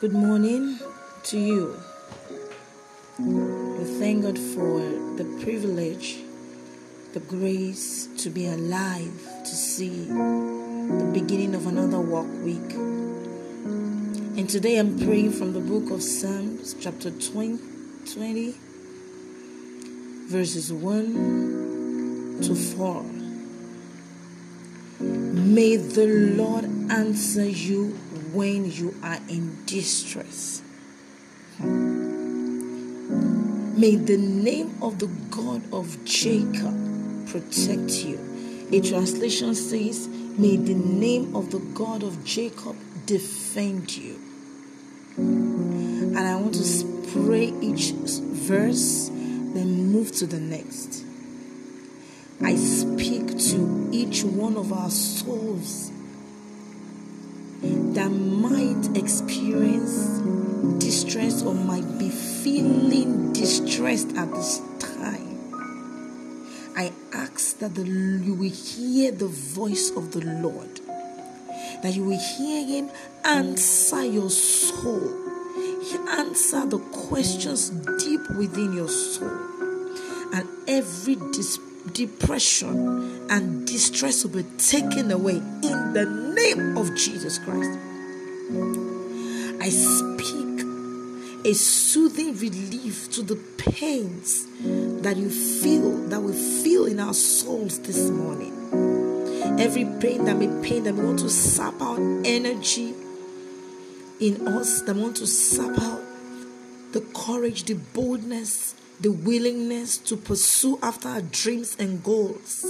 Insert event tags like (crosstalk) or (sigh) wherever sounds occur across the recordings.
Good morning to you. We thank God for the privilege, the grace to be alive, to see the beginning of another work week. And today I'm praying from the book of Psalms, chapter 20, 20 verses 1 to 4. May the Lord answer you when you are in distress. Hmm. May the name of the God of Jacob protect you. A translation says, May the name of the God of Jacob defend you. And I want to pray each verse, then move to the next. I speak to each one of our souls that might experience distress or might be feeling distressed at this time. I ask that the, you will hear the voice of the Lord, that you will hear Him answer your soul, He answer the questions deep within your soul, and every dis- depression and distress will be taken away in the name of Jesus Christ. I speak a soothing relief to the pains that you feel, that we feel in our souls this morning. Every pain that may pain that we want to sap out energy in us, that want to sap out the courage, the boldness, the willingness to pursue after our dreams and goals.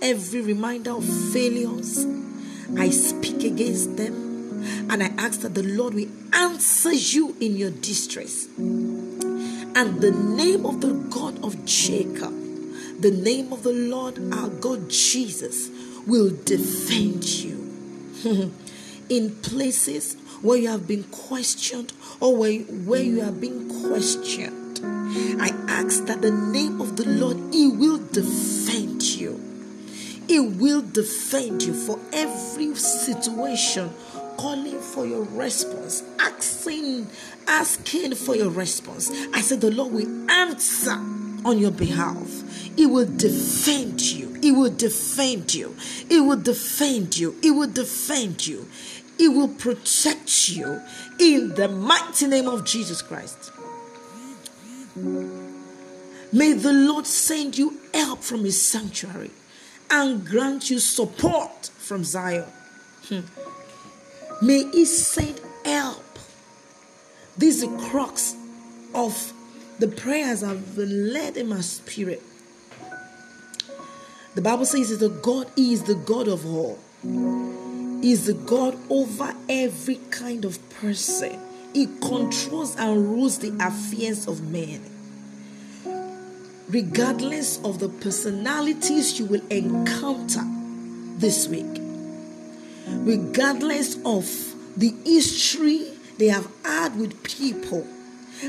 Every reminder of failures, I speak against them and I ask that the Lord will answer you in your distress. And the name of the God of Jacob, the name of the Lord our God Jesus, will defend you. (laughs) in places where you have been questioned or where, where you have been questioned, I ask that the name of the Lord, He will defend. He will defend you for every situation calling for your response, asking, asking for your response. I said, The Lord will answer on your behalf. He will defend you. He will defend you. He will defend you. He will defend you. He will protect you in the mighty name of Jesus Christ. May the Lord send you help from his sanctuary and grant you support from Zion. Hmm. May He send help. This is the crux of the prayers I've led in my spirit. The Bible says that the God He is the God of all. He is the God over every kind of person. He controls and rules the affairs of men. Regardless of the personalities you will encounter this week, regardless of the history they have had with people.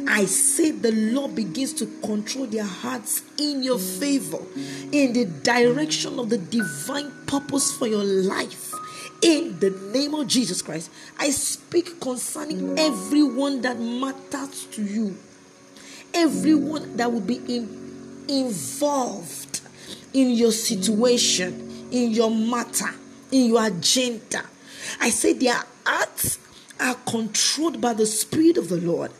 I say the Lord begins to control their hearts in your favor, in the direction of the divine purpose for your life. In the name of Jesus Christ, I speak concerning everyone that matters to you, everyone that will be in, involved in your situation, in your matter in your agenda. I say their hearts are controlled by the Spirit of the Lord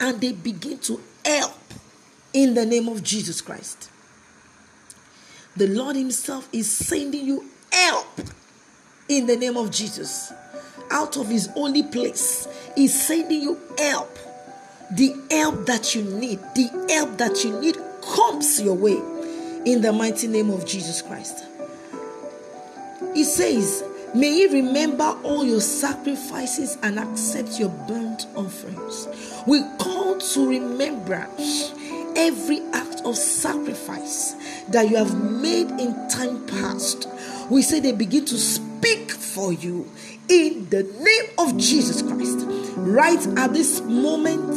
and they begin to help in the name of Jesus Christ. The Lord Himself is sending you help in the name of Jesus. Out of His holy place, He's sending you help. The help that you need, the help that you need comes your way in the mighty name of Jesus Christ. He says, May He remember all your sacrifices and accept your burnt offerings. We call to remembrance every act of sacrifice that you have made in time past. We say they begin to speak for you in the name of Jesus Christ. Right at this moment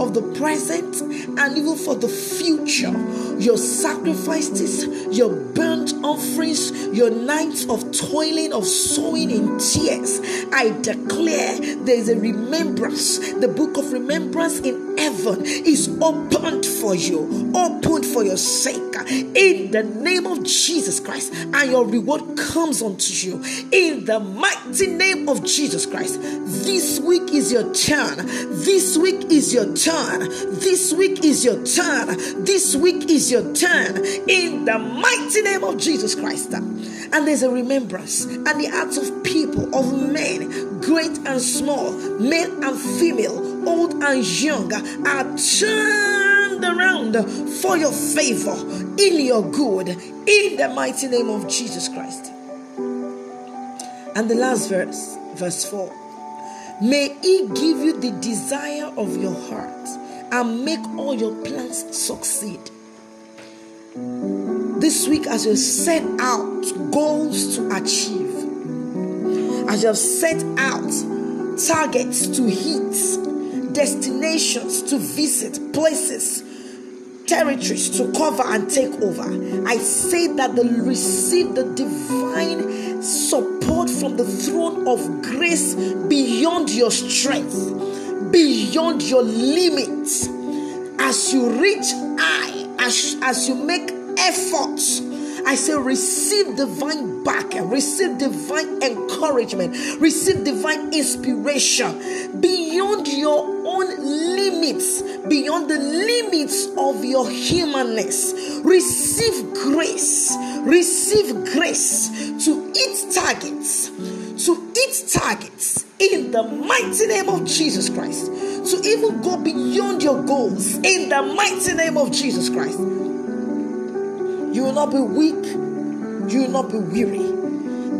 of the present and even for the future, your sacrifices, your burnt offerings, your nights of toiling, of sowing in tears, I declare there is a remembrance. The book of remembrance in heaven is opened for you, opened for your sake in the name of Jesus Christ, and your reward comes unto you in the mighty name of Jesus Christ. This week is your turn. This week is your turn. This week is your turn. This week is your turn in the mighty name of Jesus Christ. And there's a remembrance, and the hearts of people, of men, great and small, male and female, old and young, are turned around for your favor, in your good, in the mighty name of Jesus Christ. And the last verse, verse 4 May He give you the desire of your heart and make all your plans succeed. This week, as you set out goals to achieve, as you have set out targets to hit, destinations to visit, places, territories to cover and take over, I say that they receive the divine support from the throne of grace beyond your strength, beyond your limits. As you reach high, as, as you make efforts. I say, receive divine back, receive divine encouragement, receive divine inspiration beyond your own limits, beyond the limits of your humanness. Receive grace, receive grace to hit targets, to hit targets in the mighty name of Jesus Christ, to even go beyond your goals in the mighty name of Jesus Christ. You will not be weak. You will not be weary.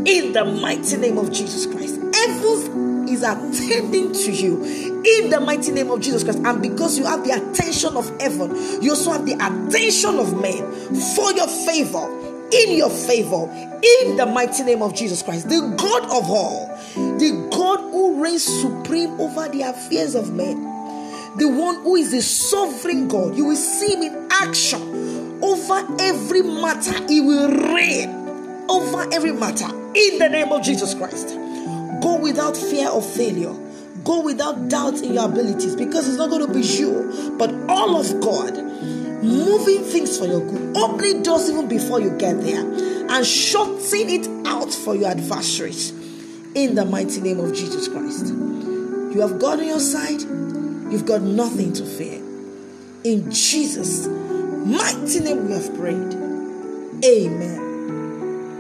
In the mighty name of Jesus Christ. Heaven is attending to you. In the mighty name of Jesus Christ. And because you have the attention of heaven, you also have the attention of men for your favor. In your favor. In the mighty name of Jesus Christ. The God of all. The God who reigns supreme over the affairs of men. The one who is the sovereign God. You will see him in action over every matter. He will reign over every matter in the name of Jesus Christ. Go without fear of failure. Go without doubt in your abilities because it's not going to be you, but all of God moving things for your good, opening doors even before you get there, and shutting it out for your adversaries in the mighty name of Jesus Christ. You have God on your side, you've got nothing to fear. In Jesus' mighty name we have prayed. Amen.